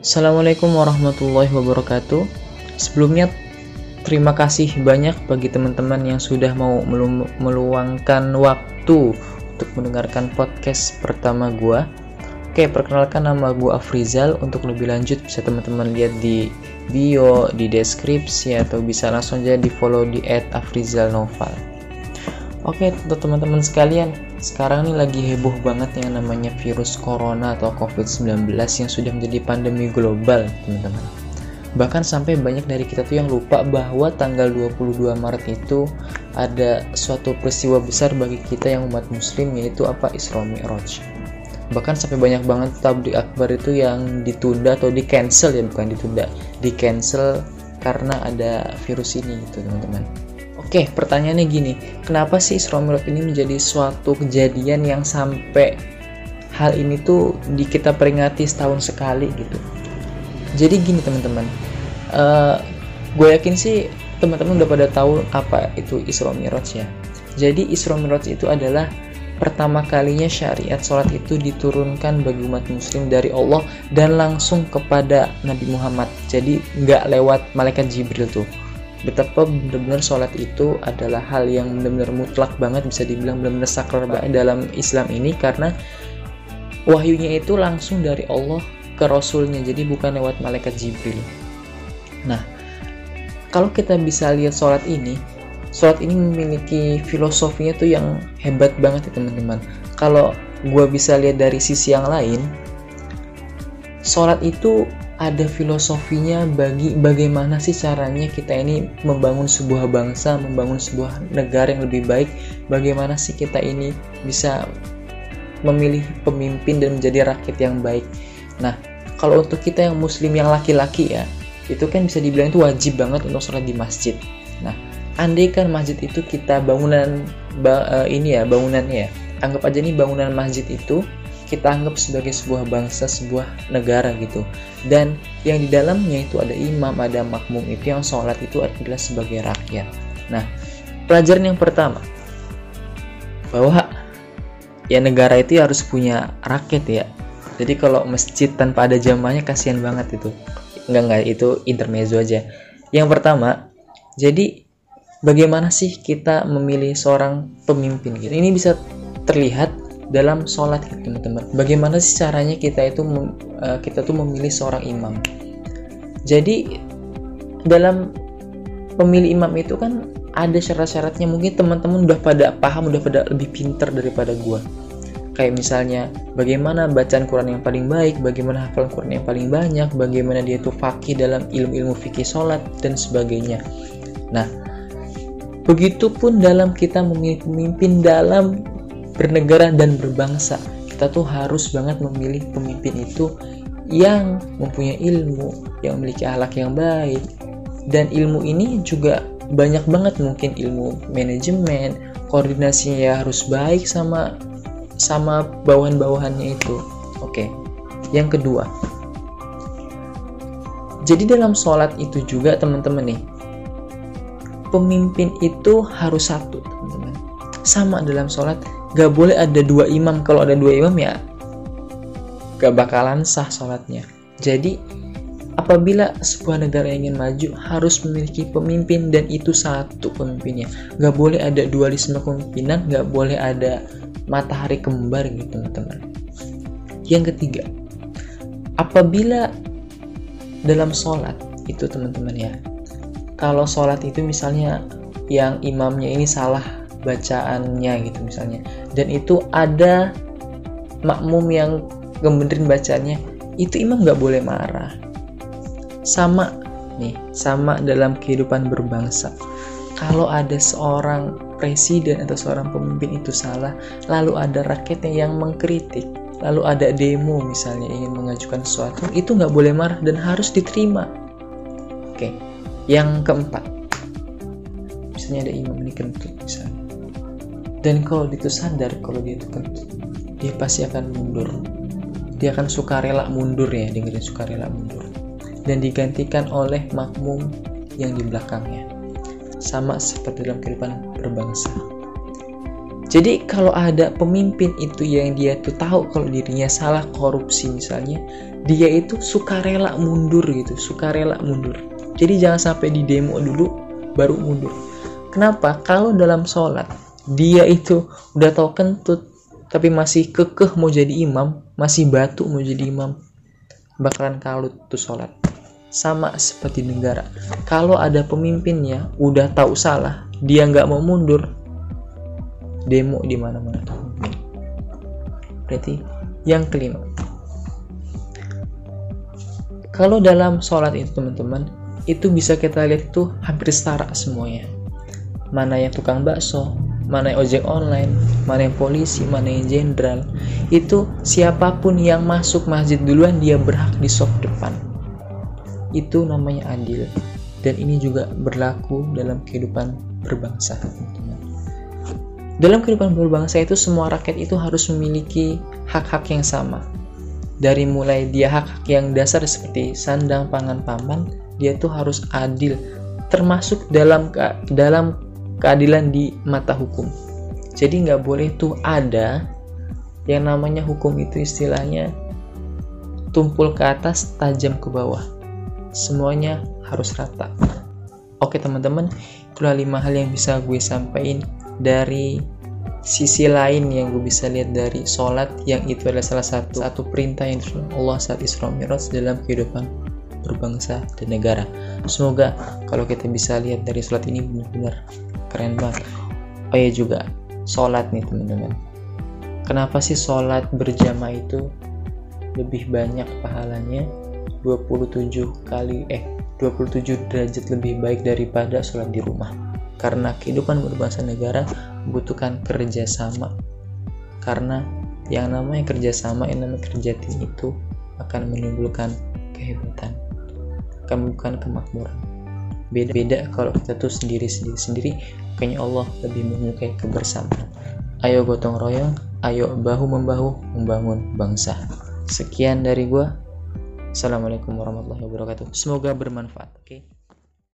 Assalamualaikum warahmatullahi wabarakatuh. Sebelumnya terima kasih banyak bagi teman-teman yang sudah mau melu- meluangkan waktu untuk mendengarkan podcast pertama gua. Oke, perkenalkan nama gua Afrizal. Untuk lebih lanjut bisa teman-teman lihat di bio, di deskripsi atau bisa langsung aja di follow di @afrizalnoval. Oke, untuk teman-teman sekalian, sekarang ini lagi heboh banget yang namanya virus corona atau COVID-19 yang sudah menjadi pandemi global, teman-teman. Bahkan sampai banyak dari kita tuh yang lupa bahwa tanggal 22 Maret itu ada suatu peristiwa besar bagi kita yang umat muslim yaitu apa Isra Mi'raj. Bahkan sampai banyak banget tabligh akbar itu yang ditunda atau di cancel ya bukan ditunda, di cancel karena ada virus ini gitu, teman-teman. Oke, pertanyaannya gini, kenapa sih Isra Mi'raj ini menjadi suatu kejadian yang sampai hal ini tuh di kita peringati setahun sekali gitu? Jadi gini teman-teman, uh, gue yakin sih teman-teman udah pada tahu apa itu Isra Mi'raj ya. Jadi Isra Mi'raj itu adalah pertama kalinya syariat sholat itu diturunkan bagi umat muslim dari Allah dan langsung kepada Nabi Muhammad. Jadi nggak lewat malaikat Jibril tuh betapa benar-benar sholat itu adalah hal yang benar-benar mutlak banget bisa dibilang benar-benar sakral banget dalam Islam ini karena wahyunya itu langsung dari Allah ke Rasulnya jadi bukan lewat malaikat Jibril. Nah kalau kita bisa lihat sholat ini sholat ini memiliki filosofinya tuh yang hebat banget ya teman-teman. Kalau gue bisa lihat dari sisi yang lain sholat itu ada filosofinya bagi bagaimana sih caranya kita ini membangun sebuah bangsa, membangun sebuah negara yang lebih baik, bagaimana sih kita ini bisa memilih pemimpin dan menjadi rakyat yang baik. Nah, kalau untuk kita yang muslim yang laki-laki ya, itu kan bisa dibilang itu wajib banget untuk sholat di masjid. Nah, andai kan masjid itu kita bangunan ba, uh, ini ya, bangunannya ya, anggap aja nih bangunan masjid itu kita anggap sebagai sebuah bangsa, sebuah negara gitu. Dan yang di dalamnya itu ada imam, ada makmum itu yang sholat itu adalah sebagai rakyat. Nah, pelajaran yang pertama bahwa ya negara itu harus punya rakyat ya. Jadi kalau masjid tanpa ada jamaahnya kasihan banget itu. Enggak enggak itu intermezzo aja. Yang pertama, jadi bagaimana sih kita memilih seorang pemimpin gitu. Ini bisa terlihat dalam sholat gitu teman-teman. Bagaimana sih caranya kita itu uh, kita tuh memilih seorang imam? Jadi dalam memilih imam itu kan ada syarat-syaratnya. Mungkin teman-teman udah pada paham udah pada lebih pinter daripada gua. Kayak misalnya bagaimana bacaan Quran yang paling baik bagaimana hafalan Quran yang paling banyak bagaimana dia tuh fakih dalam ilmu-ilmu fikih sholat dan sebagainya. Nah begitupun dalam kita memilih pemimpin dalam bernegara dan berbangsa. Kita tuh harus banget memilih pemimpin itu yang mempunyai ilmu yang memiliki akhlak yang baik. Dan ilmu ini juga banyak banget mungkin ilmu manajemen koordinasinya harus baik sama sama bawahan-bawahannya itu. Oke yang kedua. Jadi dalam sholat itu juga teman-teman nih pemimpin itu harus satu sama dalam sholat. Gak boleh ada dua imam. Kalau ada dua imam ya gak bakalan sah sholatnya. Jadi apabila sebuah negara ingin maju harus memiliki pemimpin dan itu satu pemimpinnya. Gak boleh ada dualisme kepemimpinan gak boleh ada matahari kembar gitu teman-teman. Yang ketiga apabila dalam sholat itu teman-teman ya. Kalau sholat itu misalnya yang imamnya ini salah bacaannya gitu misalnya. Dan itu ada makmum yang ngebenerin bacaannya itu imam nggak boleh marah. Sama nih sama dalam kehidupan berbangsa. Kalau ada seorang presiden atau seorang pemimpin itu salah lalu ada rakyatnya yang mengkritik lalu ada demo misalnya ingin mengajukan sesuatu itu nggak boleh marah dan harus diterima. Oke yang keempat. Misalnya ada imam ini kentut misalnya dan kalau dia itu sadar kalau dia itu kentut dia pasti akan mundur. Dia akan suka rela mundur ya dengerin suka rela mundur. Dan digantikan oleh makmum yang di belakangnya. Sama seperti dalam kehidupan berbangsa. Jadi kalau ada pemimpin itu yang dia tuh tahu kalau dirinya salah korupsi misalnya dia itu suka rela mundur gitu suka rela mundur. Jadi jangan sampai di demo dulu baru mundur. Kenapa? Kalau dalam sholat dia itu udah tahu kentut tapi masih kekeh mau jadi imam masih batu mau jadi imam bakalan kalut tuh sholat. Sama seperti negara. Kalau ada pemimpinnya udah tahu salah dia nggak mau mundur demo di mana-mana. Berarti yang kelima. Kalau dalam sholat itu teman-teman itu bisa kita lihat itu hampir setara semuanya. Mana yang tukang bakso mana yang ojek online mana yang polisi mana yang jenderal itu siapa pun yang masuk masjid duluan dia berhak di soft depan. Itu namanya adil. Dan ini juga berlaku dalam kehidupan berbangsa. Dalam kehidupan berbangsa itu semua rakyat itu harus memiliki hak-hak yang sama. Dari mulai dia hak-hak yang dasar seperti sandang pangan paman dia tuh harus adil. Termasuk dalam dalam keadilan di mata hukum. Jadi nggak boleh tuh ada yang namanya hukum itu istilahnya tumpul ke atas tajam ke bawah. Semuanya harus rata. Oke teman-teman itulah lima hal yang bisa gue sampaikan dari sisi lain yang gue bisa lihat dari sholat yang itu adalah salah satu satu perintah yang Allah saat Isra Mi'raj dalam kehidupan berbangsa dan negara. Semoga kalau kita bisa lihat dari sholat ini benar-benar keren banget. Oh ya juga sholat nih teman-teman. Kenapa sih sholat berjamaah itu lebih banyak pahalanya 27 kali eh 27 derajat lebih baik daripada sholat di rumah? Karena kehidupan berbangsa negara membutuhkan kerjasama karena yang namanya kerjasama yang namanya kerja tim itu akan menimbulkan kehebatan akan bukan kemakmuran beda-beda kalau kita tuh sendiri-sendiri sendiri kayaknya Allah lebih menyukai kebersamaan. Ayo gotong royong ayo bahu membahu membangun bangsa. Sekian dari gua. Assalamualaikum warahmatullahi wabarakatuh. Semoga bermanfaat oke? okay?